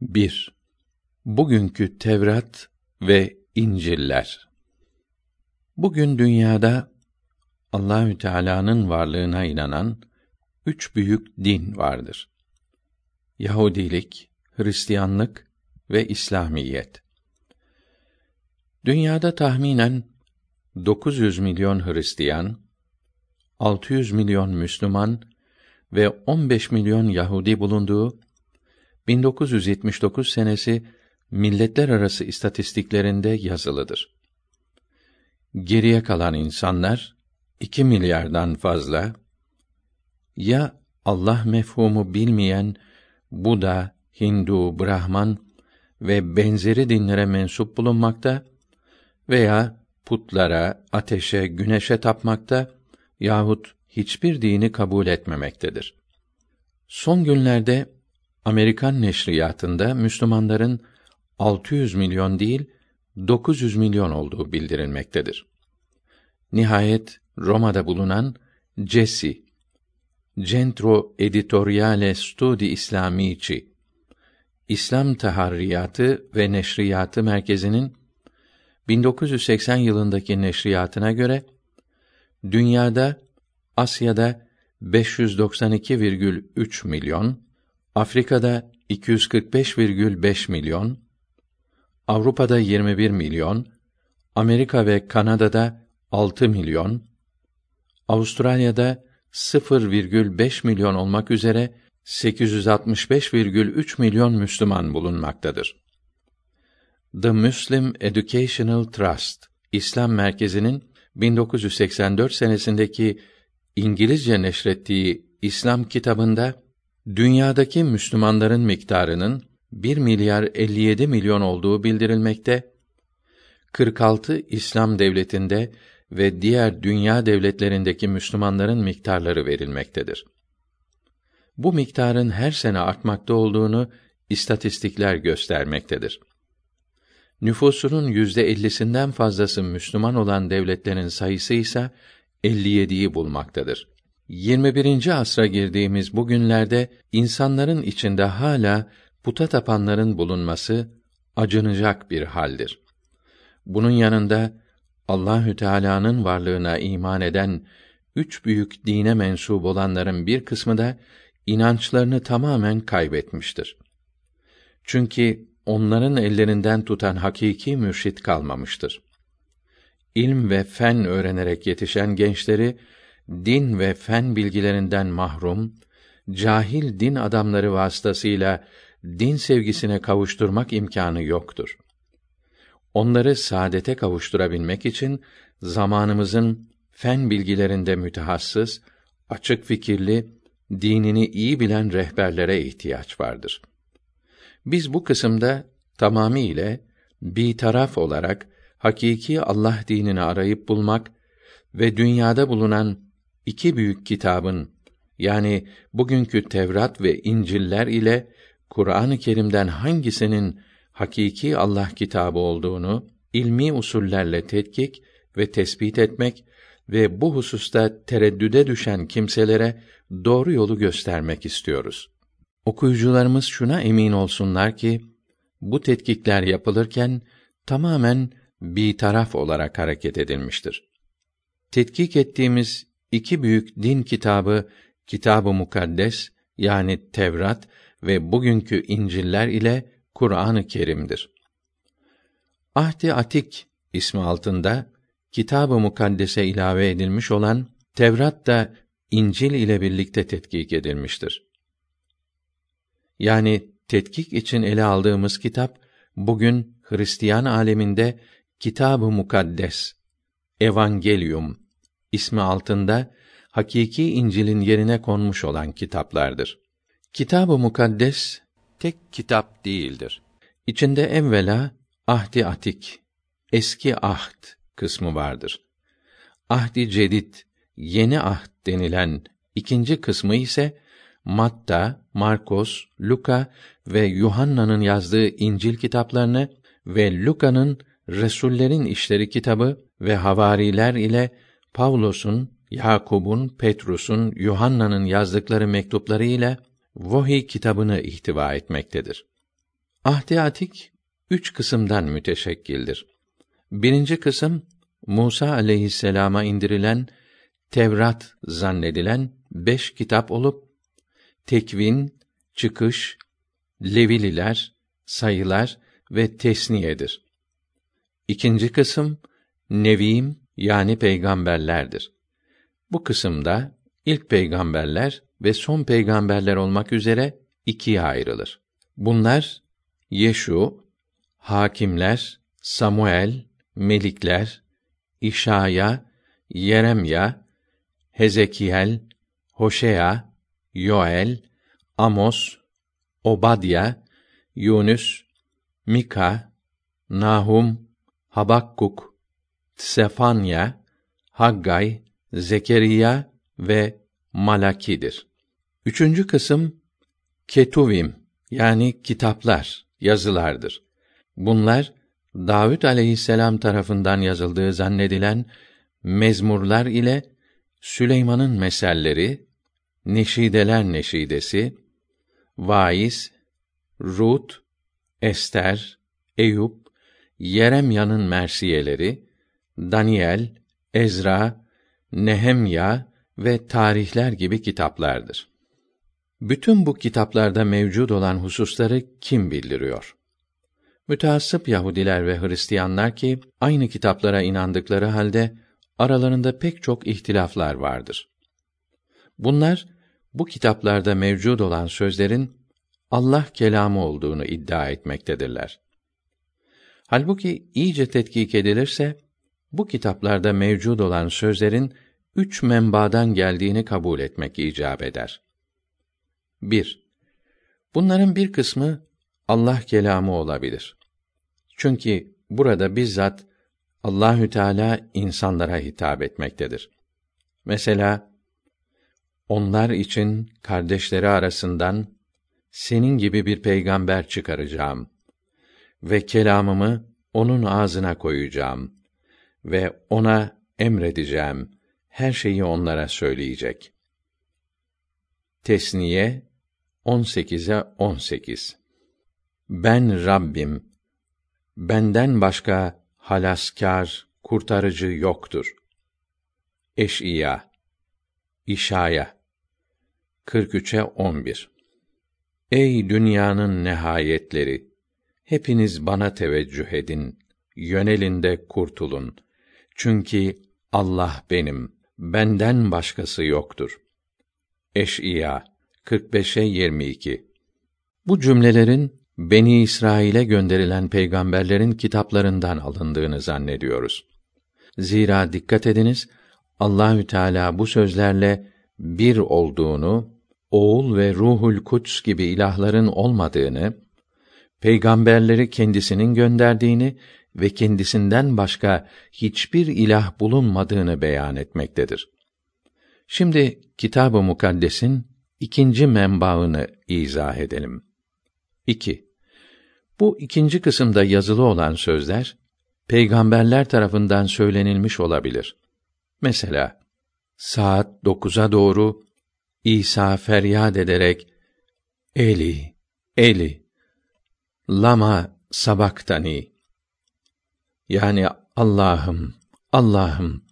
1. Bugünkü Tevrat ve İncil'ler. Bugün dünyada Allahü Teala'nın varlığına inanan üç büyük din vardır. Yahudilik, Hristiyanlık ve İslamiyet. Dünyada tahminen 900 milyon Hristiyan, 600 milyon Müslüman ve 15 milyon Yahudi bulunduğu 1979 senesi milletler arası istatistiklerinde yazılıdır. Geriye kalan insanlar 2 milyardan fazla ya Allah mefhumu bilmeyen Buda, Hindu, Brahman ve benzeri dinlere mensup bulunmakta veya putlara, ateşe, güneşe tapmakta yahut hiçbir dini kabul etmemektedir. Son günlerde Amerikan neşriyatında Müslümanların 600 milyon değil 900 milyon olduğu bildirilmektedir. Nihayet Roma'da bulunan Cesi Centro Editoriale Studi Islamici İslam Taharriyatı ve Neşriyatı Merkezi'nin 1980 yılındaki neşriyatına göre dünyada Asya'da 592,3 milyon, Afrika'da 245,5 milyon, Avrupa'da 21 milyon, Amerika ve Kanada'da 6 milyon, Avustralya'da 0,5 milyon olmak üzere 865,3 milyon Müslüman bulunmaktadır. The Muslim Educational Trust İslam Merkezi'nin 1984 senesindeki İngilizce neşrettiği İslam kitabında dünyadaki Müslümanların miktarının 1 milyar 57 milyon olduğu bildirilmekte. 46 İslam devletinde ve diğer dünya devletlerindeki Müslümanların miktarları verilmektedir. Bu miktarın her sene artmakta olduğunu istatistikler göstermektedir. Nüfusunun yüzde ellisinden fazlası Müslüman olan devletlerin sayısı ise 57'yi bulmaktadır. 21. asra girdiğimiz bu günlerde insanların içinde hala puta tapanların bulunması acınacak bir haldir. Bunun yanında Allahü Teala'nın varlığına iman eden üç büyük dine mensup olanların bir kısmı da inançlarını tamamen kaybetmiştir. Çünkü onların ellerinden tutan hakiki mürşit kalmamıştır. İlm ve fen öğrenerek yetişen gençleri din ve fen bilgilerinden mahrum, cahil din adamları vasıtasıyla din sevgisine kavuşturmak imkanı yoktur. Onları saadete kavuşturabilmek için zamanımızın fen bilgilerinde mütehassıs, açık fikirli, dinini iyi bilen rehberlere ihtiyaç vardır. Biz bu kısımda tamamiyle bir taraf olarak hakiki Allah dinini arayıp bulmak ve dünyada bulunan iki büyük kitabın yani bugünkü Tevrat ve İncil'ler ile Kur'an-ı Kerim'den hangisinin hakiki Allah kitabı olduğunu ilmi usullerle tetkik ve tespit etmek ve bu hususta tereddüde düşen kimselere doğru yolu göstermek istiyoruz. Okuyucularımız şuna emin olsunlar ki bu tetkikler yapılırken tamamen bir taraf olarak hareket edilmiştir. Tetkik ettiğimiz iki büyük din kitabı Kitab-ı Mukaddes yani Tevrat ve bugünkü İncil'ler ile Kur'an-ı Kerim'dir. Ahdi Atik ismi altında Kitab-ı Mukaddes'e ilave edilmiş olan Tevrat da İncil ile birlikte tetkik edilmiştir. Yani tetkik için ele aldığımız kitap bugün Hristiyan aleminde Kitab-ı Mukaddes, Evangelium ismi altında hakiki İncil'in yerine konmuş olan kitaplardır. Kitab-ı Mukaddes tek kitap değildir. İçinde evvela Ahdi Atik, eski ahd kısmı vardır. Ahdi Cedid, yeni ahd denilen ikinci kısmı ise Matta, Markos, Luka ve Yuhanna'nın yazdığı İncil kitaplarını ve Luka'nın Resullerin İşleri kitabı ve havariler ile Pavlos'un, Yakub'un, Petrus'un, Yuhanna'nın yazdıkları mektupları ile Vahiy kitabını ihtiva etmektedir. Ahdi Atik üç kısımdan müteşekkildir. Birinci kısım Musa aleyhisselama indirilen Tevrat zannedilen beş kitap olup Tekvin, Çıkış, Levililer, Sayılar ve Tesniyedir. İkinci kısım Nevim yani peygamberlerdir. Bu kısımda ilk peygamberler ve son peygamberler olmak üzere ikiye ayrılır. Bunlar Yeşu, hakimler, Samuel, melikler, İşaya, Yeremya, Hezekiel, Hoşea, Yoel, Amos, Obadya, Yunus, Mika, Nahum, Habakkuk, Sefanya, Haggay, Zekeriya ve Malaki'dir. Üçüncü kısım Ketuvim yani kitaplar, yazılardır. Bunlar Davud aleyhisselam tarafından yazıldığı zannedilen mezmurlar ile Süleyman'ın meselleri, Neşideler Neşidesi, Vaiz, Rut, Ester, Eyüp, Yeremya'nın mersiyeleri, Daniel, Ezra, Nehemya ve tarihler gibi kitaplardır. Bütün bu kitaplarda mevcud olan hususları kim bildiriyor? Müteassıp Yahudiler ve Hristiyanlar ki aynı kitaplara inandıkları halde aralarında pek çok ihtilaflar vardır. Bunlar bu kitaplarda mevcud olan sözlerin Allah kelamı olduğunu iddia etmektedirler. Halbuki iyice tetkik edilirse bu kitaplarda mevcud olan sözlerin üç menbadan geldiğini kabul etmek icap eder. 1. Bunların bir kısmı Allah kelamı olabilir. Çünkü burada bizzat Allahü Teala insanlara hitap etmektedir. Mesela onlar için kardeşleri arasından senin gibi bir peygamber çıkaracağım ve kelamımı onun ağzına koyacağım ve ona emredeceğim. Her şeyi onlara söyleyecek. Tesniye 18'e 18 Ben Rabbim benden başka halaskar, kurtarıcı yoktur. Eş'iya İşaya 43'e 11 Ey dünyanın nihayetleri hepiniz bana teveccüh edin yönelin kurtulun çünkü Allah benim benden başkası yoktur Eş'iya 45'e 22 Bu cümlelerin Beni İsrail'e gönderilen peygamberlerin kitaplarından alındığını zannediyoruz. Zira dikkat ediniz, Allahü Teala bu sözlerle bir olduğunu, oğul ve ruhul kuts gibi ilahların olmadığını, peygamberleri kendisinin gönderdiğini ve kendisinden başka hiçbir ilah bulunmadığını beyan etmektedir. Şimdi Kitab-ı Mukaddes'in ikinci menbaını izah edelim. 2. Bu ikinci kısımda yazılı olan sözler peygamberler tarafından söylenilmiş olabilir. Mesela saat dokuza doğru İsa feryat ederek Eli, Eli, lama sabaktani yani Allah'ım, Allah'ım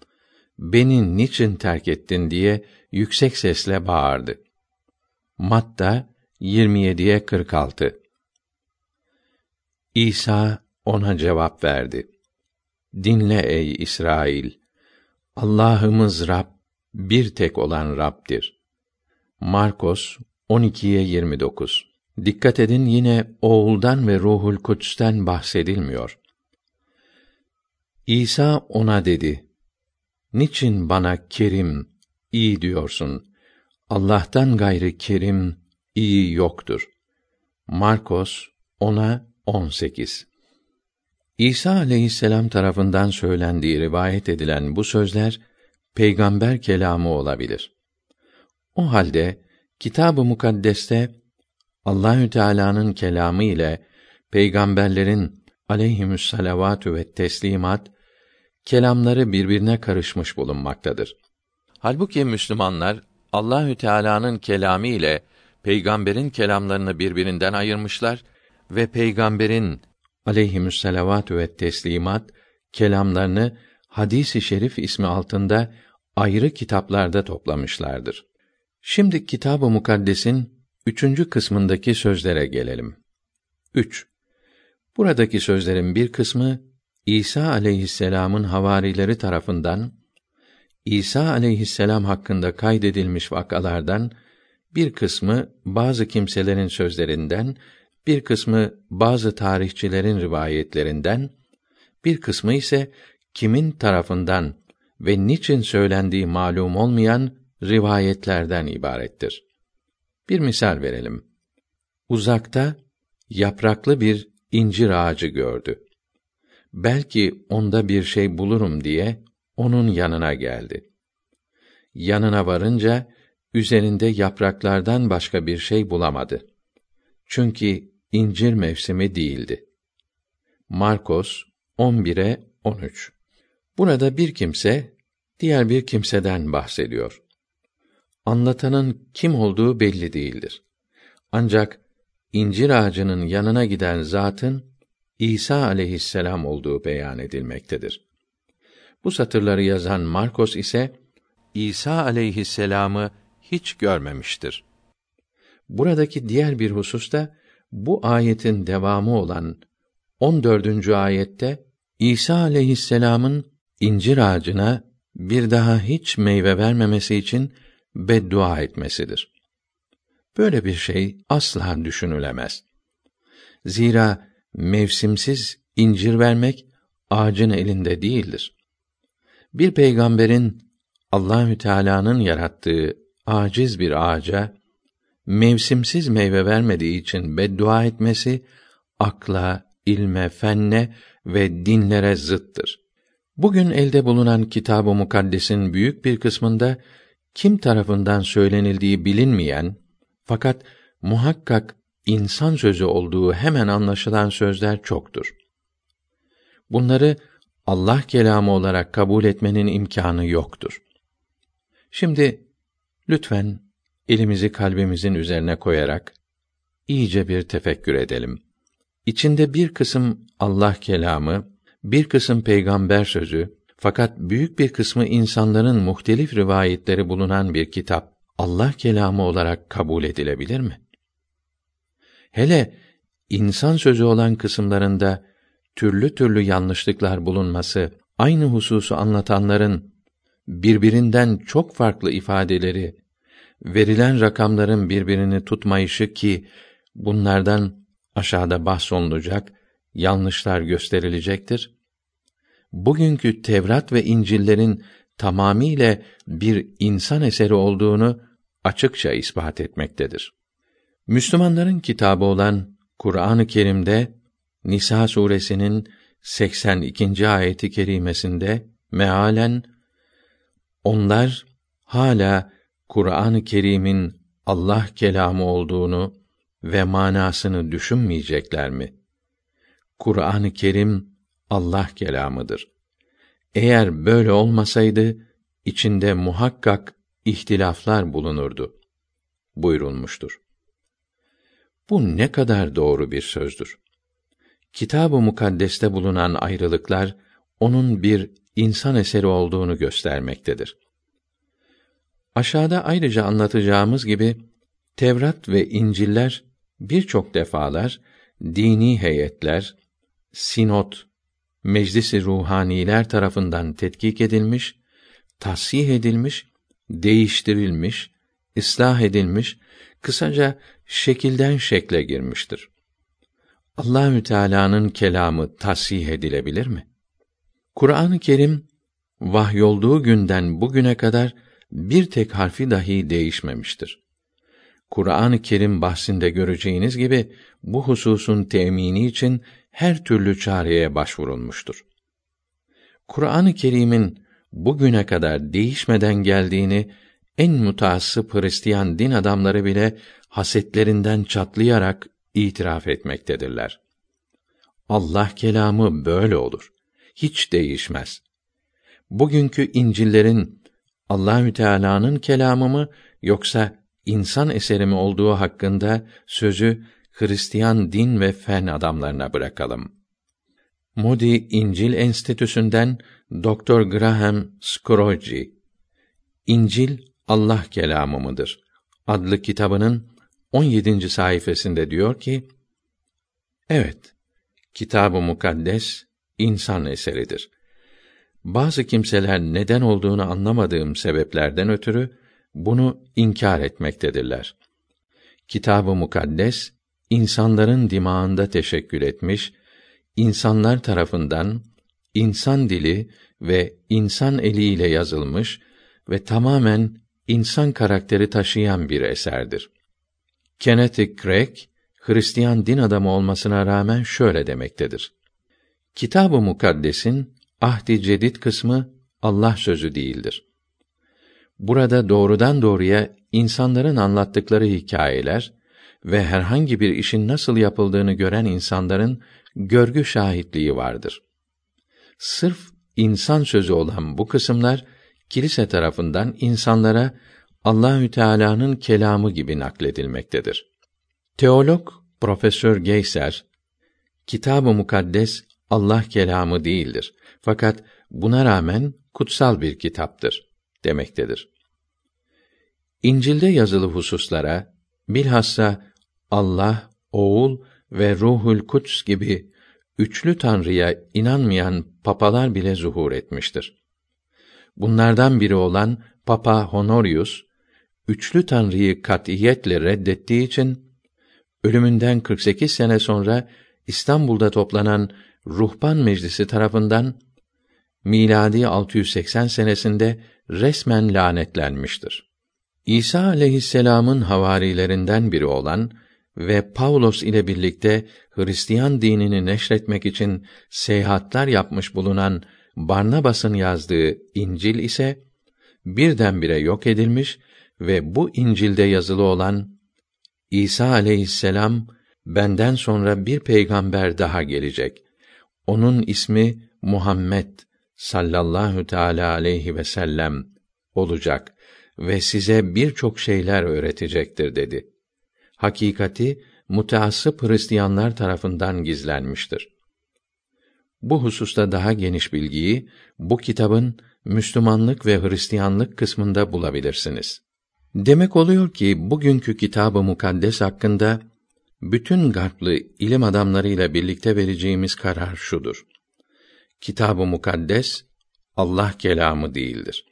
beni niçin terk ettin diye yüksek sesle bağırdı. Matta 27'ye 46 İsa ona cevap verdi. Dinle ey İsrail. Allah'ımız Rab bir tek olan Rab'dir. Markos 12'ye 29. Dikkat edin yine oğuldan ve ruhul kuts'ten bahsedilmiyor. İsa ona dedi: Niçin bana kerim, iyi diyorsun? Allah'tan gayrı kerim, iyi yoktur. Markos ona 18 İsa aleyhisselam tarafından söylendiği rivayet edilen bu sözler peygamber kelamı olabilir. O halde Kitab-ı Mukaddes'te Allahü Teala'nın kelamı ile peygamberlerin aleyhimüs salavatü ve teslimat kelamları birbirine karışmış bulunmaktadır. Halbuki Müslümanlar Allahü Teala'nın kelamı ile peygamberin kelamlarını birbirinden ayırmışlar ve peygamberin aleyhimüsselavatü ve teslimat kelamlarını Hadis-i Şerif ismi altında ayrı kitaplarda toplamışlardır. Şimdi Kitab-ı Mukaddes'in üçüncü kısmındaki sözlere gelelim. 3. Buradaki sözlerin bir kısmı İsa aleyhisselam'ın havarileri tarafından İsa aleyhisselam hakkında kaydedilmiş vakalardan bir kısmı bazı kimselerin sözlerinden, bir kısmı bazı tarihçilerin rivayetlerinden, bir kısmı ise kimin tarafından ve niçin söylendiği malum olmayan rivayetlerden ibarettir. Bir misal verelim. Uzakta yapraklı bir incir ağacı gördü. Belki onda bir şey bulurum diye onun yanına geldi. Yanına varınca üzerinde yapraklardan başka bir şey bulamadı. Çünkü incir mevsimi değildi. Markos 11'e 13. Burada bir kimse diğer bir kimseden bahsediyor. Anlatanın kim olduğu belli değildir. Ancak incir ağacının yanına giden zatın İsa aleyhisselam olduğu beyan edilmektedir. Bu satırları yazan Markos ise İsa aleyhisselamı hiç görmemiştir. Buradaki diğer bir husus da bu ayetin devamı olan 14. ayette İsa aleyhisselamın incir ağacına bir daha hiç meyve vermemesi için beddua etmesidir. Böyle bir şey asla düşünülemez. Zira mevsimsiz incir vermek ağacın elinde değildir. Bir peygamberin Allahü Teala'nın yarattığı aciz bir ağaca mevsimsiz meyve vermediği için beddua etmesi akla, ilme, fenne ve dinlere zıttır. Bugün elde bulunan Kitab-ı Mukaddes'in büyük bir kısmında kim tarafından söylenildiği bilinmeyen fakat muhakkak insan sözü olduğu hemen anlaşılan sözler çoktur. Bunları Allah kelamı olarak kabul etmenin imkanı yoktur. Şimdi lütfen elimizi kalbimizin üzerine koyarak iyice bir tefekkür edelim. İçinde bir kısım Allah kelamı, bir kısım peygamber sözü, fakat büyük bir kısmı insanların muhtelif rivayetleri bulunan bir kitap Allah kelamı olarak kabul edilebilir mi? Hele insan sözü olan kısımlarında türlü türlü yanlışlıklar bulunması, aynı hususu anlatanların birbirinden çok farklı ifadeleri, verilen rakamların birbirini tutmayışı ki bunlardan aşağıda bahsolunacak yanlışlar gösterilecektir. Bugünkü Tevrat ve İncil'lerin tamamiyle bir insan eseri olduğunu açıkça ispat etmektedir. Müslümanların kitabı olan Kur'an-ı Kerim'de Nisa suresinin 82. ayeti kerimesinde mealen onlar hala Kur'an-ı Kerim'in Allah kelamı olduğunu ve manasını düşünmeyecekler mi? Kur'an-ı Kerim Allah kelamıdır. Eğer böyle olmasaydı içinde muhakkak ihtilaflar bulunurdu buyurulmuştur. Bu ne kadar doğru bir sözdür. Kitab-ı Mukaddes'te bulunan ayrılıklar onun bir insan eseri olduğunu göstermektedir. Aşağıda ayrıca anlatacağımız gibi Tevrat ve İncil'ler birçok defalar dini heyetler, sinot, meclisi ruhaniler tarafından tetkik edilmiş, tasih edilmiş, değiştirilmiş, ıslah edilmiş, kısaca şekilden şekle girmiştir. Allahü Teala'nın kelamı tasih edilebilir mi? Kur'an-ı Kerim vahyolduğu günden bugüne kadar bir tek harfi dahi değişmemiştir. Kur'an-ı Kerim bahsinde göreceğiniz gibi bu hususun temini için her türlü çareye başvurulmuştur. Kur'an-ı Kerim'in bugüne kadar değişmeden geldiğini en mutaassıp Hristiyan din adamları bile hasetlerinden çatlayarak itiraf etmektedirler. Allah kelamı böyle olur. Hiç değişmez. Bugünkü İncil'lerin Allahü Teala'nın kelamı mı yoksa insan eseri mi olduğu hakkında sözü Hristiyan din ve fen adamlarına bırakalım. Moody İncil Enstitüsü'nden Dr. Graham Scroggie İncil Allah kelamı mıdır? adlı kitabının 17. sayfasında diyor ki: Evet, Kitab-ı Mukaddes insan eseridir. Bazı kimseler neden olduğunu anlamadığım sebeplerden ötürü bunu inkar etmektedirler. Kitab-ı Mukaddes insanların dimağında teşekkül etmiş, insanlar tarafından insan dili ve insan eliyle yazılmış ve tamamen insan karakteri taşıyan bir eserdir. Kenneth Craig, Hristiyan din adamı olmasına rağmen şöyle demektedir. Kitab-ı Mukaddes'in ahdi cedid kısmı Allah sözü değildir. Burada doğrudan doğruya insanların anlattıkları hikayeler ve herhangi bir işin nasıl yapıldığını gören insanların görgü şahitliği vardır. Sırf insan sözü olan bu kısımlar kilise tarafından insanlara Allahü Teala'nın kelamı gibi nakledilmektedir. Teolog Profesör Geyser Kitab-ı Mukaddes Allah kelamı değildir. Fakat buna rağmen kutsal bir kitaptır demektedir. İncil'de yazılı hususlara bilhassa Allah, Oğul ve Ruhul Kuds gibi üçlü Tanrı'ya inanmayan papalar bile zuhur etmiştir. Bunlardan biri olan Papa Honorius, üçlü Tanrı'yı katiyetle reddettiği için ölümünden 48 sene sonra İstanbul'da toplanan Ruhban Meclisi tarafından miladi 680 senesinde resmen lanetlenmiştir. İsa aleyhisselam'ın havarilerinden biri olan ve Pavlos ile birlikte Hristiyan dinini neşretmek için seyahatler yapmış bulunan Barnabas'ın yazdığı İncil ise birdenbire yok edilmiş ve bu İncil'de yazılı olan İsa aleyhisselam benden sonra bir peygamber daha gelecek. Onun ismi Muhammed sallallahu teala aleyhi ve sellem olacak ve size birçok şeyler öğretecektir dedi. Hakikati mutaassıp Hristiyanlar tarafından gizlenmiştir. Bu hususta daha geniş bilgiyi bu kitabın Müslümanlık ve Hristiyanlık kısmında bulabilirsiniz. Demek oluyor ki bugünkü kitabı mukaddes hakkında bütün garplı ilim adamlarıyla birlikte vereceğimiz karar şudur. Kitab-ı Mukaddes Allah kelamı değildir.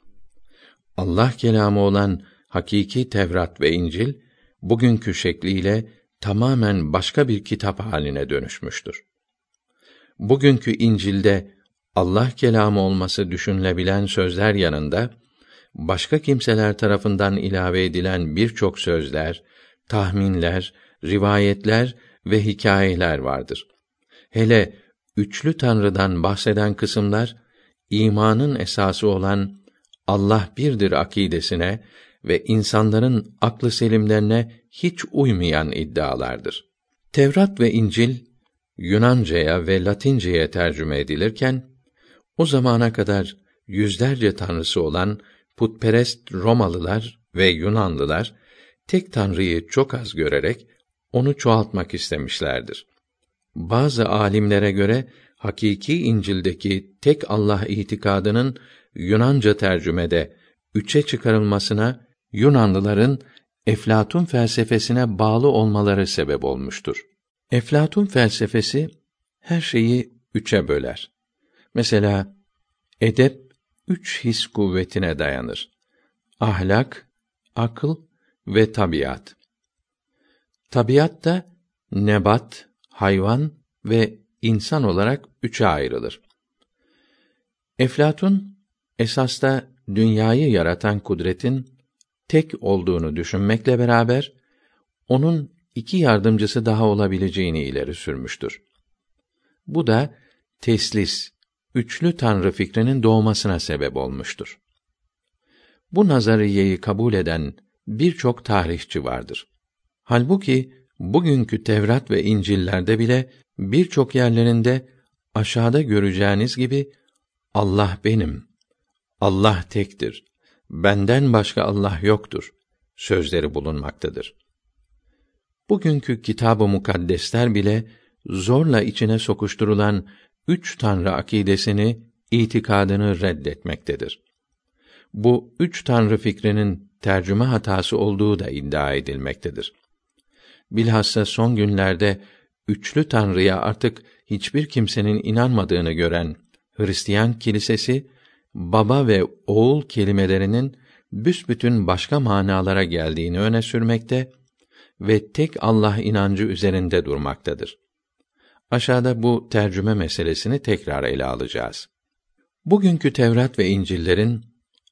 Allah kelamı olan hakiki Tevrat ve İncil bugünkü şekliyle tamamen başka bir kitap haline dönüşmüştür. Bugünkü İncil'de Allah kelamı olması düşünülebilen sözler yanında başka kimseler tarafından ilave edilen birçok sözler, tahminler, rivayetler ve hikayeler vardır. Hele üçlü Tanrı'dan bahseden kısımlar imanın esası olan Allah birdir akidesine ve insanların aklı selimlerine hiç uymayan iddialardır. Tevrat ve İncil Yunancaya ve Latinceye tercüme edilirken o zamana kadar yüzlerce tanrısı olan putperest Romalılar ve Yunanlılar tek tanrıyı çok az görerek onu çoğaltmak istemişlerdir. Bazı alimlere göre hakiki İncil'deki tek Allah itikadının Yunanca tercümede üçe çıkarılmasına Yunanlıların Eflatun felsefesine bağlı olmaları sebep olmuştur. Eflatun felsefesi her şeyi üçe böler. Mesela edep üç his kuvvetine dayanır. Ahlak, akıl ve tabiat. Tabiat da nebat, hayvan ve insan olarak üçe ayrılır. Eflatun esasta dünyayı yaratan kudretin tek olduğunu düşünmekle beraber onun iki yardımcısı daha olabileceğini ileri sürmüştür. Bu da teslis, üçlü tanrı fikrinin doğmasına sebep olmuştur. Bu nazariyeyi kabul eden birçok tarihçi vardır. Halbuki bugünkü Tevrat ve İncil'lerde bile birçok yerlerinde aşağıda göreceğiniz gibi Allah benim, Allah tektir, benden başka Allah yoktur sözleri bulunmaktadır. Bugünkü kitab-ı mukaddesler bile zorla içine sokuşturulan üç tanrı akidesini, itikadını reddetmektedir. Bu üç tanrı fikrinin tercüme hatası olduğu da iddia edilmektedir. Bilhassa son günlerde üçlü tanrıya artık hiçbir kimsenin inanmadığını gören Hristiyan kilisesi baba ve oğul kelimelerinin büsbütün başka manalara geldiğini öne sürmekte ve tek Allah inancı üzerinde durmaktadır. Aşağıda bu tercüme meselesini tekrar ele alacağız. Bugünkü Tevrat ve İncil'lerin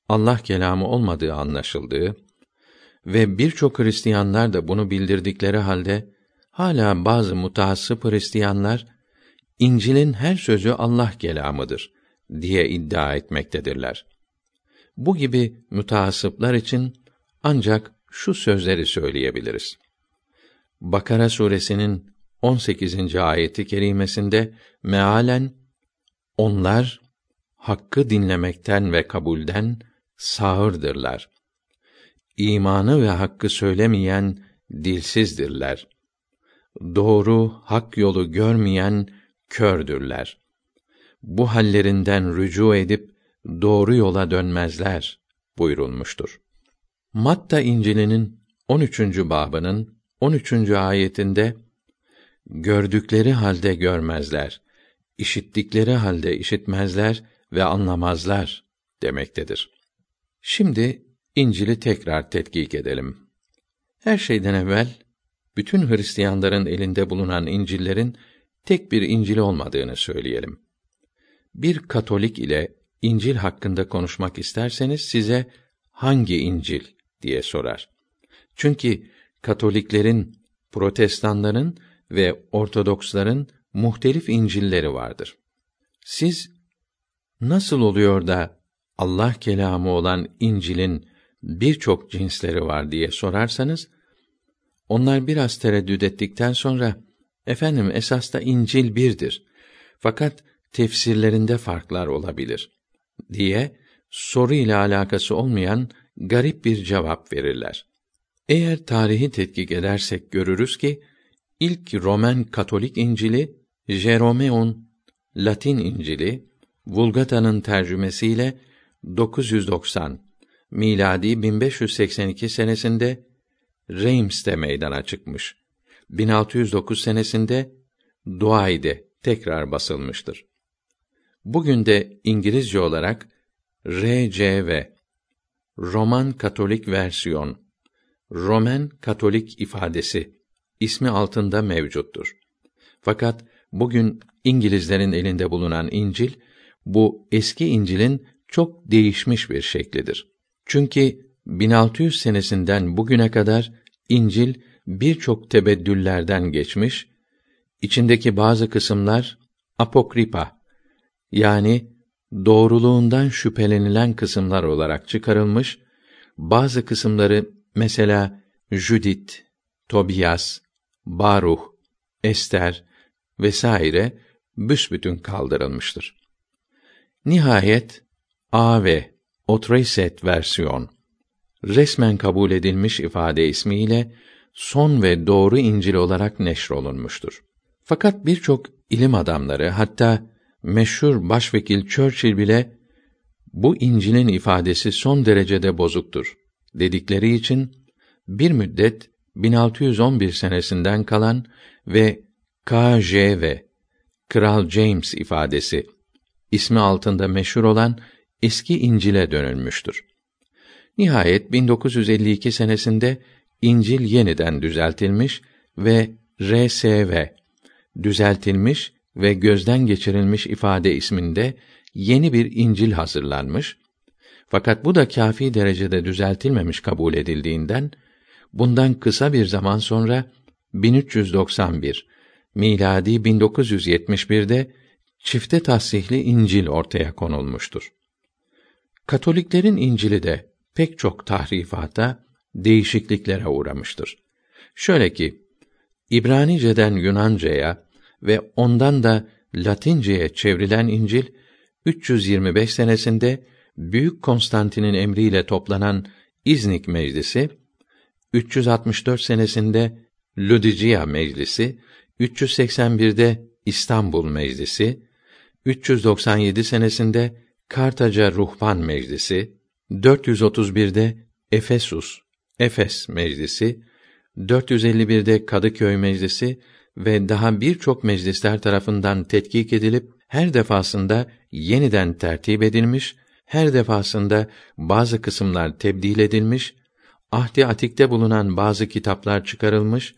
Allah kelamı olmadığı anlaşıldığı ve birçok Hristiyanlar da bunu bildirdikleri halde hala bazı mutaassıp Hristiyanlar İncil'in her sözü Allah kelamıdır diye iddia etmektedirler. Bu gibi mütehassıplar için ancak şu sözleri söyleyebiliriz. Bakara suresinin 18. ayeti kerimesinde mealen onlar hakkı dinlemekten ve kabulden sağırdırlar. İmanı ve hakkı söylemeyen dilsizdirler. Doğru hak yolu görmeyen kördürler. Bu hallerinden rücu edip doğru yola dönmezler buyurulmuştur. Matta İncil'inin 13. babının 13. ayetinde gördükleri halde görmezler, işittikleri halde işitmezler ve anlamazlar demektedir. Şimdi İncil'i tekrar tetkik edelim. Her şeyden evvel bütün Hristiyanların elinde bulunan İncil'lerin tek bir İncil olmadığını söyleyelim. Bir Katolik ile İncil hakkında konuşmak isterseniz size hangi İncil diye sorar. Çünkü Katoliklerin, Protestanların ve Ortodoksların muhtelif İncil'leri vardır. Siz nasıl oluyor da Allah kelamı olan İncil'in birçok cinsleri var diye sorarsanız, onlar biraz tereddüt ettikten sonra, efendim esas da İncil birdir. Fakat tefsirlerinde farklar olabilir diye soru ile alakası olmayan garip bir cevap verirler. Eğer tarihi tetkik edersek görürüz ki ilk Roman Katolik İncili Jeromeon Latin İncili Vulgata'nın tercümesiyle 990 miladi 1582 senesinde Reims'te meydana çıkmış. 1609 senesinde Douai'de tekrar basılmıştır. Bugün de İngilizce olarak RCV Roman Katolik versiyon Roman Katolik ifadesi ismi altında mevcuttur. Fakat bugün İngilizlerin elinde bulunan İncil bu eski İncil'in çok değişmiş bir şeklidir. Çünkü 1600 senesinden bugüne kadar İncil birçok tebeddüllerden geçmiş, içindeki bazı kısımlar apokripa yani doğruluğundan şüphelenilen kısımlar olarak çıkarılmış, bazı kısımları mesela Judit, Tobias, Baruh, Ester vesaire büsbütün kaldırılmıştır. Nihayet A ve Otreset versiyon resmen kabul edilmiş ifade ismiyle son ve doğru İncil olarak neşrolunmuştur. Fakat birçok ilim adamları hatta meşhur başvekil Churchill bile bu İncil'in ifadesi son derecede bozuktur dedikleri için bir müddet 1611 senesinden kalan ve KJV Kral James ifadesi ismi altında meşhur olan eski İncil'e dönülmüştür. Nihayet 1952 senesinde İncil yeniden düzeltilmiş ve RSV düzeltilmiş ve gözden geçirilmiş ifade isminde yeni bir İncil hazırlanmış. Fakat bu da kafi derecede düzeltilmemiş kabul edildiğinden bundan kısa bir zaman sonra 1391 miladi 1971'de çifte tasihli İncil ortaya konulmuştur. Katoliklerin İncil'i de pek çok tahrifata, değişikliklere uğramıştır. Şöyle ki, İbranice'den Yunanca'ya ve ondan da Latince'ye çevrilen İncil 325 senesinde Büyük Konstantin'in emriyle toplanan İznik Meclisi 364 senesinde Ludicia Meclisi, 381'de İstanbul Meclisi, 397 senesinde Kartaca Ruhban Meclisi, 431'de Efesus, Efes Meclisi, 451'de Kadıköy Meclisi ve daha birçok meclisler tarafından tetkik edilip her defasında yeniden tertip edilmiş, her defasında bazı kısımlar tebdil edilmiş, ahdi atikte bulunan bazı kitaplar çıkarılmış,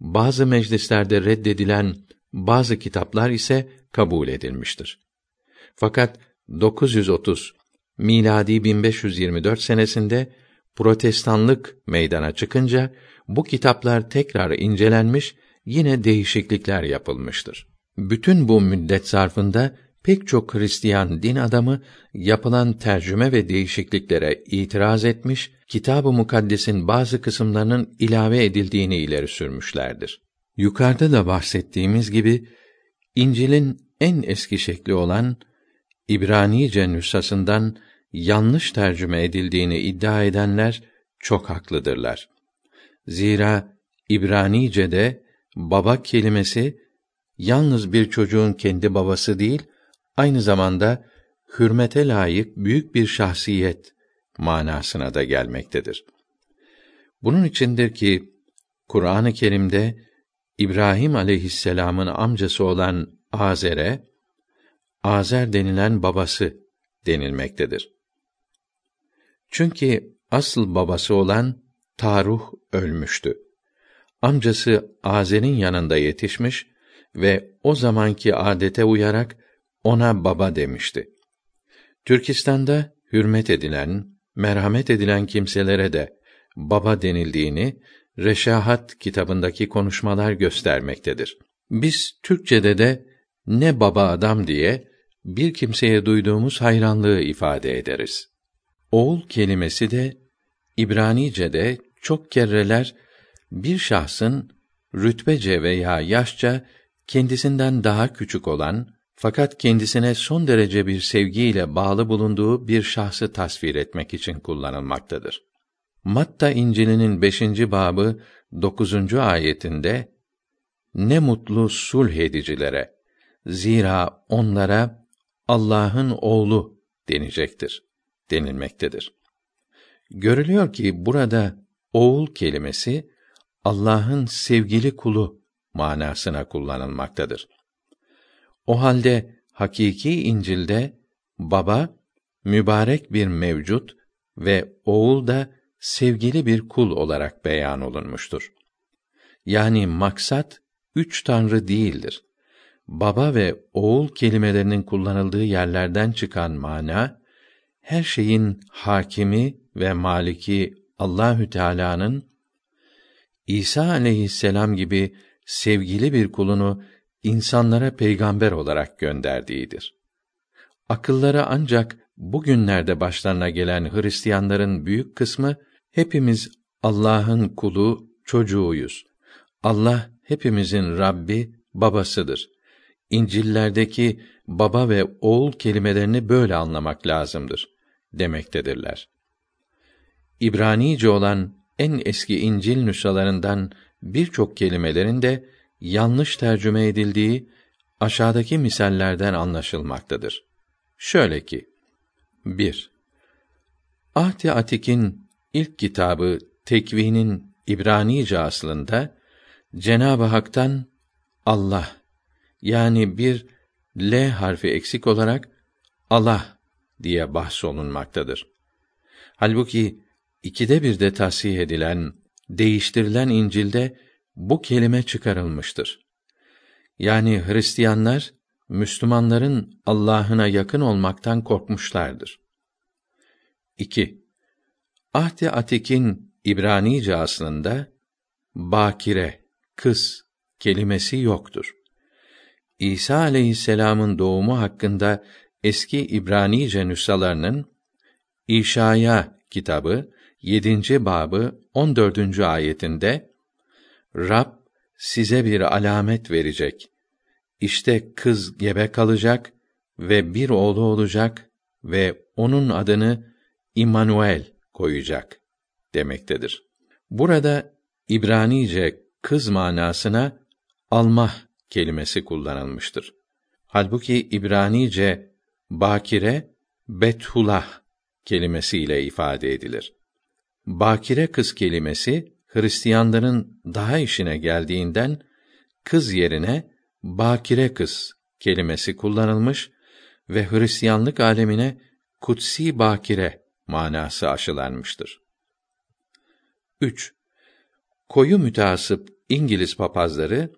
bazı meclislerde reddedilen bazı kitaplar ise kabul edilmiştir. Fakat 930 miladi 1524 senesinde protestanlık meydana çıkınca bu kitaplar tekrar incelenmiş, yine değişiklikler yapılmıştır. Bütün bu müddet zarfında pek çok Hristiyan din adamı yapılan tercüme ve değişikliklere itiraz etmiş, Kitab-ı Mukaddes'in bazı kısımlarının ilave edildiğini ileri sürmüşlerdir. Yukarıda da bahsettiğimiz gibi İncil'in en eski şekli olan İbranice nüshasından yanlış tercüme edildiğini iddia edenler çok haklıdırlar. Zira İbranice'de baba kelimesi yalnız bir çocuğun kendi babası değil, aynı zamanda hürmete layık büyük bir şahsiyet manasına da gelmektedir. Bunun içindir ki Kur'an-ı Kerim'de İbrahim aleyhisselam'ın amcası olan Azer'e Azer denilen babası denilmektedir. Çünkü asıl babası olan Taruh ölmüştü. Amcası Azer'in yanında yetişmiş ve o zamanki adete uyarak ona baba demişti. Türkistan'da hürmet edilen, merhamet edilen kimselere de baba denildiğini Reşahat kitabındaki konuşmalar göstermektedir. Biz Türkçede de ne baba adam diye bir kimseye duyduğumuz hayranlığı ifade ederiz. Oğul kelimesi de İbranice'de çok kerreler bir şahsın rütbece veya yaşça kendisinden daha küçük olan fakat kendisine son derece bir sevgiyle bağlı bulunduğu bir şahsı tasvir etmek için kullanılmaktadır. Matta İncil'inin beşinci babı dokuzuncu ayetinde ne mutlu sulh edicilere zira onlara Allah'ın oğlu denecektir denilmektedir. Görülüyor ki burada oğul kelimesi Allah'ın sevgili kulu manasına kullanılmaktadır. O halde hakiki İncil'de baba mübarek bir mevcut ve oğul da sevgili bir kul olarak beyan olunmuştur. Yani maksat üç tanrı değildir. Baba ve oğul kelimelerinin kullanıldığı yerlerden çıkan mana her şeyin hakimi ve maliki Allahü Teala'nın İsa aleyhisselam gibi sevgili bir kulunu insanlara peygamber olarak gönderdiğidir. Akılları ancak bugünlerde başlarına gelen Hristiyanların büyük kısmı hepimiz Allah'ın kulu, çocuğuyuz. Allah hepimizin Rabbi, babasıdır. İncillerdeki baba ve oğul kelimelerini böyle anlamak lazımdır demektedirler. İbranice olan en eski İncil nüshalarından birçok kelimelerin de yanlış tercüme edildiği aşağıdaki misallerden anlaşılmaktadır. Şöyle ki: 1. Ahdi Atik'in ilk kitabı Tekvîn'in İbranice aslında Cenab-ı Hak'tan Allah yani bir L harfi eksik olarak Allah diye bahsolunmaktadır. Halbuki ikide bir de tasih edilen, değiştirilen İncil'de bu kelime çıkarılmıştır. Yani Hristiyanlar Müslümanların Allah'ına yakın olmaktan korkmuşlardır. 2. Ahdi Atik'in İbranice aslında bakire, kız kelimesi yoktur. İsa aleyhisselam'ın doğumu hakkında eski İbranice nüshalarının İşaya kitabı 7. babı 14. ayetinde Rab size bir alamet verecek. İşte kız gebe kalacak ve bir oğlu olacak ve onun adını İmmanuel koyacak demektedir. Burada İbranice kız manasına almah kelimesi kullanılmıştır. Halbuki İbranice bakire bethulah kelimesiyle ifade edilir. Bakire kız kelimesi Hristiyanların daha işine geldiğinden kız yerine bakire kız kelimesi kullanılmış ve Hristiyanlık alemine kutsi bakire manası aşılanmıştır. 3. Koyu müteasıp İngiliz papazları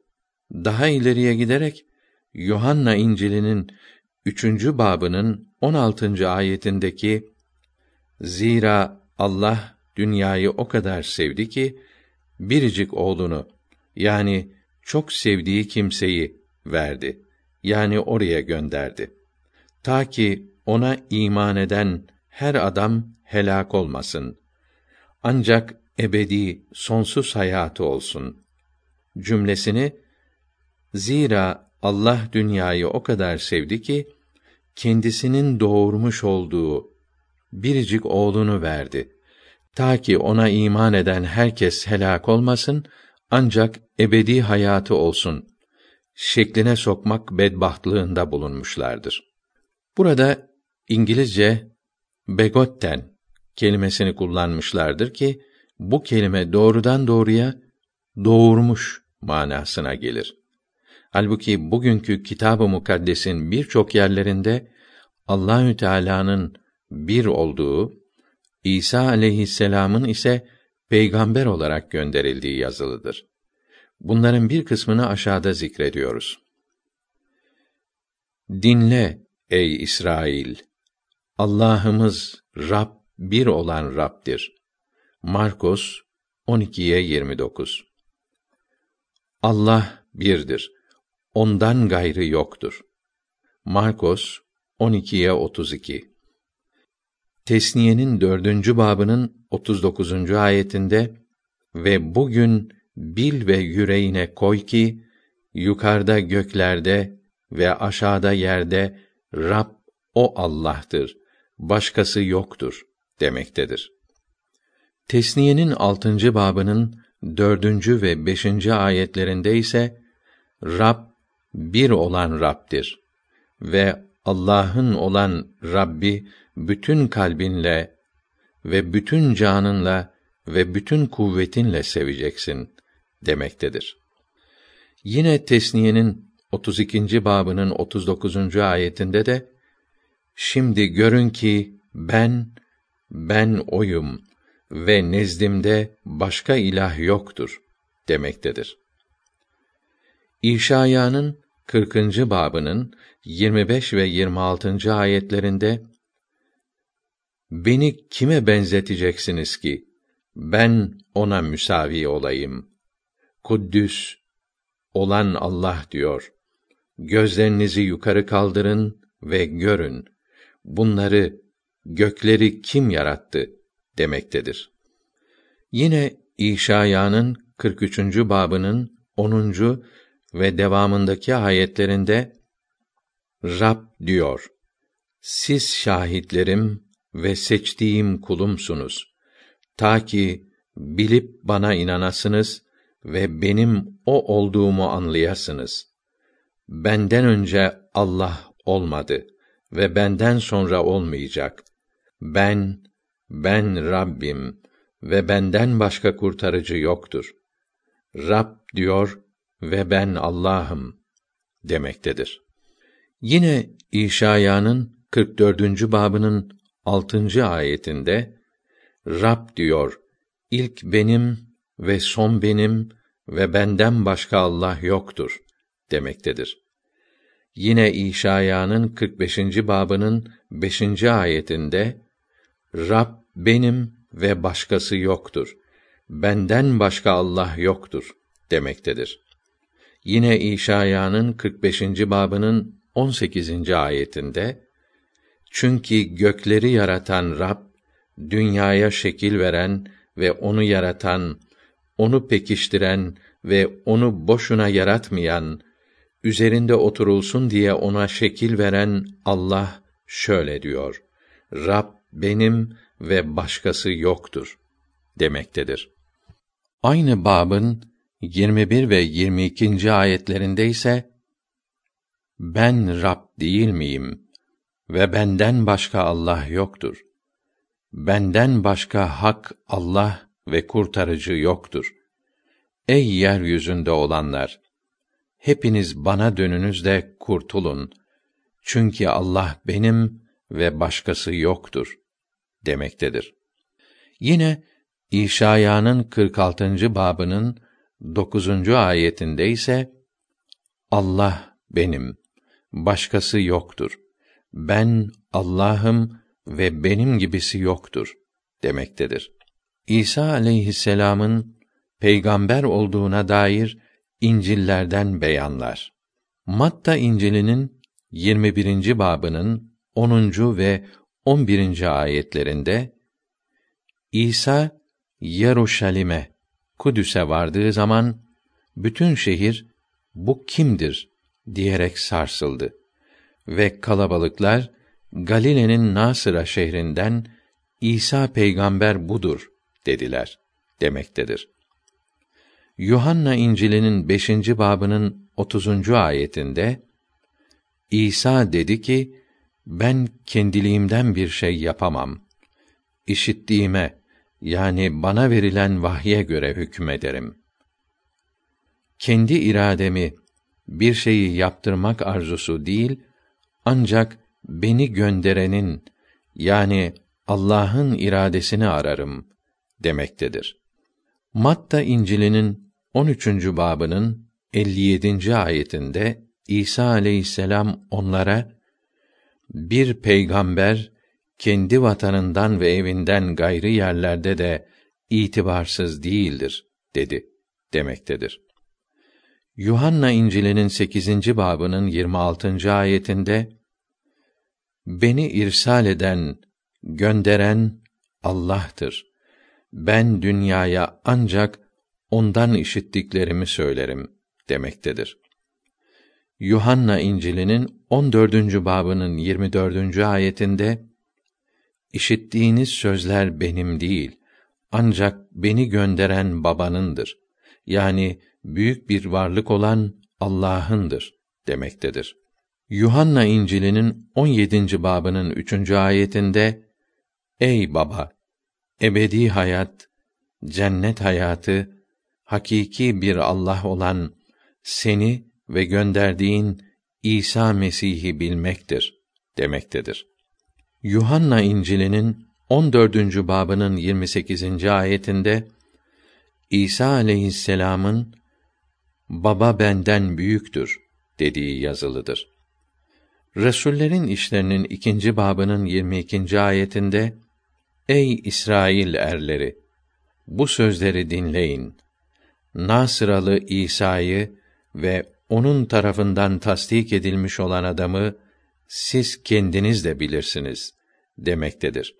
daha ileriye giderek Yuhanna İncil'inin üçüncü babının 16. ayetindeki Zira Allah dünyayı o kadar sevdi ki biricik oğlunu yani çok sevdiği kimseyi verdi. Yani oraya gönderdi. Ta ki ona iman eden her adam helak olmasın. Ancak ebedi, sonsuz hayatı olsun. Cümlesini zira Allah dünyayı o kadar sevdi ki kendisinin doğurmuş olduğu biricik oğlunu verdi. Ta ki ona iman eden herkes helak olmasın, ancak ebedi hayatı olsun. Şekline sokmak bedbahtlığında bulunmuşlardır. Burada İngilizce begotten kelimesini kullanmışlardır ki bu kelime doğrudan doğruya doğurmuş manasına gelir. Halbuki bugünkü Kitab-ı Mukaddes'in birçok yerlerinde Allahü Teala'nın bir olduğu, İsa aleyhisselam'ın ise peygamber olarak gönderildiği yazılıdır. Bunların bir kısmını aşağıda zikrediyoruz. Dinle ey İsrail! Allah'ımız Rab bir olan Rab'dir. Markus 12'ye 29. Allah birdir. Ondan gayrı yoktur. Markus 12'ye 32. Tesniyenin dördüncü babının 39. ayetinde ve bugün bil ve yüreğine koy ki yukarıda göklerde ve aşağıda yerde Rab o Allah'tır. Başkası yoktur demektedir. Tesniyenin altıncı babının dördüncü ve beşinci ayetlerinde ise Rab bir olan Rab'dir ve Allah'ın olan Rabbi bütün kalbinle ve bütün canınla ve bütün kuvvetinle seveceksin demektedir. Yine Tesniye'nin 32. babının 39. ayetinde de Şimdi görün ki ben ben oyum ve nezdimde başka ilah yoktur demektedir. İşaya'nın 40. babının 25 ve 26. ayetlerinde Beni kime benzeteceksiniz ki ben ona müsavi olayım? Kuddüs olan Allah diyor. Gözlerinizi yukarı kaldırın ve görün. Bunları gökleri kim yarattı demektedir. Yine İşaya'nın 43. babının 10. ve devamındaki ayetlerinde Rab diyor: Siz şahitlerim ve seçtiğim kulumsunuz. Ta ki bilip bana inanasınız ve benim o olduğumu anlayasınız. Benden önce Allah olmadı ve benden sonra olmayacak. Ben, ben Rabbim ve benden başka kurtarıcı yoktur. Rab diyor ve ben Allah'ım demektedir. Yine İşaya'nın 44. babının 6. ayetinde Rab diyor: İlk benim ve son benim ve benden başka Allah yoktur demektedir. Yine İşaya'nın 45. babının 5. ayetinde Rab benim ve başkası yoktur. Benden başka Allah yoktur demektedir. Yine İşaya'nın 45. babının 18. ayetinde çünkü gökleri yaratan Rab dünyaya şekil veren ve onu yaratan, onu pekiştiren ve onu boşuna yaratmayan üzerinde oturulsun diye ona şekil veren Allah şöyle diyor: Rab benim ve başkası yoktur demektedir. Aynı babın 21 ve 22. ayetlerinde ise ben Rab değil miyim ve benden başka Allah yoktur. Benden başka hak Allah ve kurtarıcı yoktur. Ey yeryüzünde olanlar! Hepiniz bana dönünüz de kurtulun. Çünkü Allah benim ve başkası yoktur demektedir. Yine İşaya'nın 46. babının 9. ayetinde ise Allah benim, başkası yoktur. Ben Allah'ım ve benim gibisi yoktur demektedir. İsa aleyhisselam'ın peygamber olduğuna dair İncillerden beyanlar. Matta İncil'inin 21. babının 10. ve 11. ayetlerinde İsa Yeruşalim'e, Kudüs'e vardığı zaman bütün şehir bu kimdir diyerek sarsıldı ve kalabalıklar Galile'nin Nasıra şehrinden İsa peygamber budur dediler demektedir. Yuhanna İncil'inin 5. babının 30. ayetinde İsa dedi ki: Ben kendiliğimden bir şey yapamam. İşittiğime yani bana verilen vahye göre hükmederim. Kendi irademi bir şeyi yaptırmak arzusu değil, ancak beni gönderenin yani Allah'ın iradesini ararım demektedir. Matta İncil'inin 13. babının 57. ayetinde İsa aleyhisselam onlara bir peygamber kendi vatanından ve evinden gayrı yerlerde de itibarsız değildir dedi demektedir. Yuhanna İncil'inin 8. babının 26. ayetinde Beni irsal eden, gönderen Allah'tır. Ben dünyaya ancak ondan işittiklerimi söylerim demektedir. Yuhanna İncil'inin 14. babının 24. ayetinde İşittiğiniz sözler benim değil, ancak beni gönderen babanındır. Yani büyük bir varlık olan Allah'ındır demektedir. Yuhanna İncil'inin 17. babının 3. ayetinde Ey baba, ebedi hayat, cennet hayatı, hakiki bir Allah olan seni ve gönderdiğin İsa Mesih'i bilmektir demektedir. Yuhanna İncil'inin 14. babının 28. ayetinde İsa aleyhisselam'ın baba benden büyüktür dediği yazılıdır. Resullerin işlerinin ikinci babının 22. ayetinde Ey İsrail erleri bu sözleri dinleyin. Nasıralı İsa'yı ve onun tarafından tasdik edilmiş olan adamı siz kendiniz de bilirsiniz demektedir.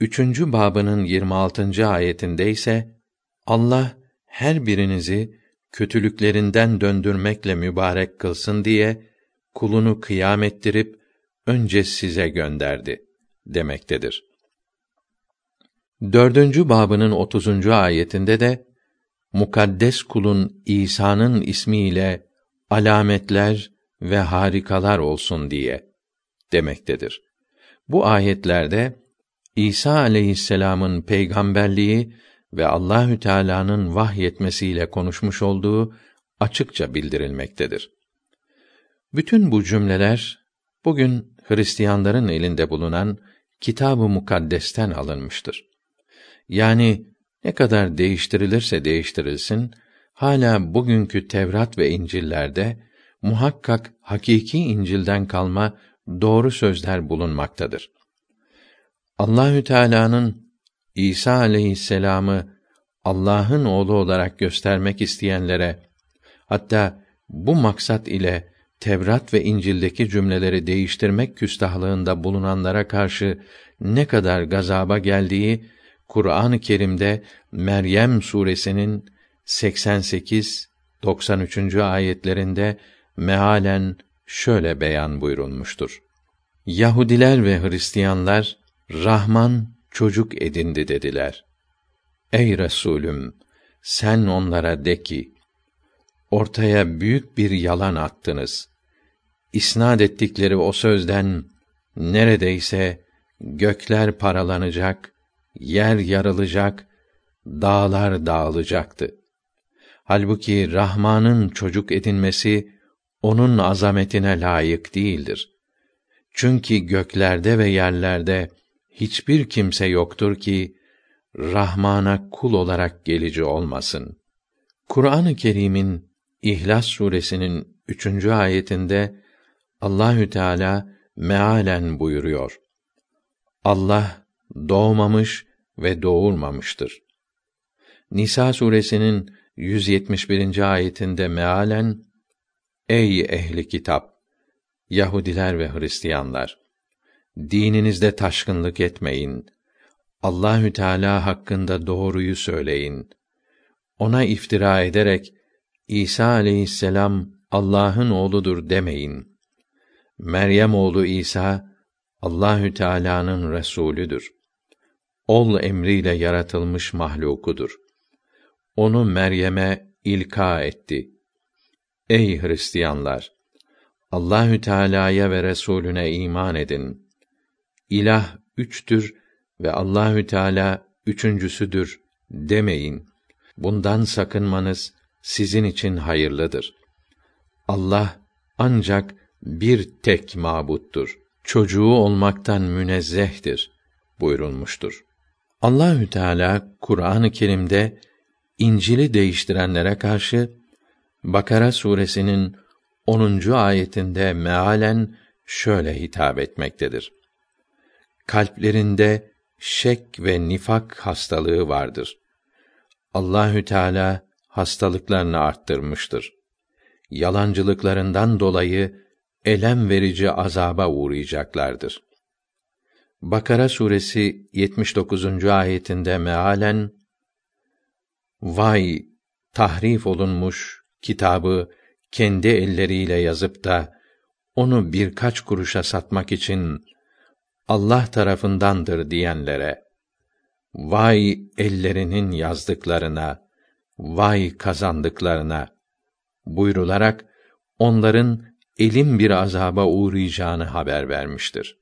Üçüncü babının 26. ayetinde ise Allah her birinizi kötülüklerinden döndürmekle mübarek kılsın diye kulunu kıyam ettirip önce size gönderdi demektedir. Dördüncü babının 30. ayetinde de mukaddes kulun İsa'nın ismiyle alametler ve harikalar olsun diye demektedir. Bu ayetlerde İsa aleyhisselam'ın peygamberliği ve Allahü Teala'nın vahyetmesiyle konuşmuş olduğu açıkça bildirilmektedir. Bütün bu cümleler bugün Hristiyanların elinde bulunan Kitab-ı Mukaddes'ten alınmıştır. Yani ne kadar değiştirilirse değiştirilsin, hala bugünkü Tevrat ve İncil'lerde muhakkak hakiki İncil'den kalma doğru sözler bulunmaktadır. Allahü Teala'nın İsa aleyhisselam'ı Allah'ın oğlu olarak göstermek isteyenlere hatta bu maksat ile Tevrat ve İncil'deki cümleleri değiştirmek küstahlığında bulunanlara karşı ne kadar gazaba geldiği Kur'an-ı Kerim'de Meryem suresinin 88 93. ayetlerinde mealen şöyle beyan buyurulmuştur. Yahudiler ve Hristiyanlar Rahman çocuk edindi dediler. Ey Resulüm, sen onlara de ki, ortaya büyük bir yalan attınız. İsnad ettikleri o sözden neredeyse gökler paralanacak, yer yarılacak, dağlar dağılacaktı. Halbuki Rahman'ın çocuk edinmesi onun azametine layık değildir. Çünkü göklerde ve yerlerde hiçbir kimse yoktur ki Rahman'a kul olarak gelici olmasın. Kur'an-ı Kerim'in İhlas suresinin üçüncü ayetinde Allahü Teala mealen buyuruyor. Allah doğmamış ve doğurmamıştır. Nisa suresinin 171. ayetinde mealen Ey ehli kitap Yahudiler ve Hristiyanlar dininizde taşkınlık etmeyin. Allahü Teala hakkında doğruyu söyleyin. Ona iftira ederek İsa aleyhisselam Allah'ın oğludur demeyin. Meryem oğlu İsa Allahü Teala'nın resulüdür. Ol emriyle yaratılmış mahlukudur. Onu Meryem'e ilka etti. Ey Hristiyanlar! Allahü Teala'ya ve Resulüne iman edin. İlah üçtür ve Allahü Teala üçüncüsüdür demeyin. Bundan sakınmanız sizin için hayırlıdır. Allah ancak bir tek mabuttur. Çocuğu olmaktan münezzehtir buyurulmuştur. Allahü Teala Kur'an-ı Kerim'de İncil'i değiştirenlere karşı Bakara suresinin 10. ayetinde mealen şöyle hitap etmektedir. Kalplerinde şek ve nifak hastalığı vardır. Allahü Teala hastalıklarını arttırmıştır. Yalancılıklarından dolayı elem verici azaba uğrayacaklardır. Bakara suresi 79. ayetinde mealen Vay tahrif olunmuş kitabı kendi elleriyle yazıp da onu birkaç kuruşa satmak için Allah tarafındandır diyenlere vay ellerinin yazdıklarına vay kazandıklarına buyrularak onların elim bir azaba uğrayacağını haber vermiştir.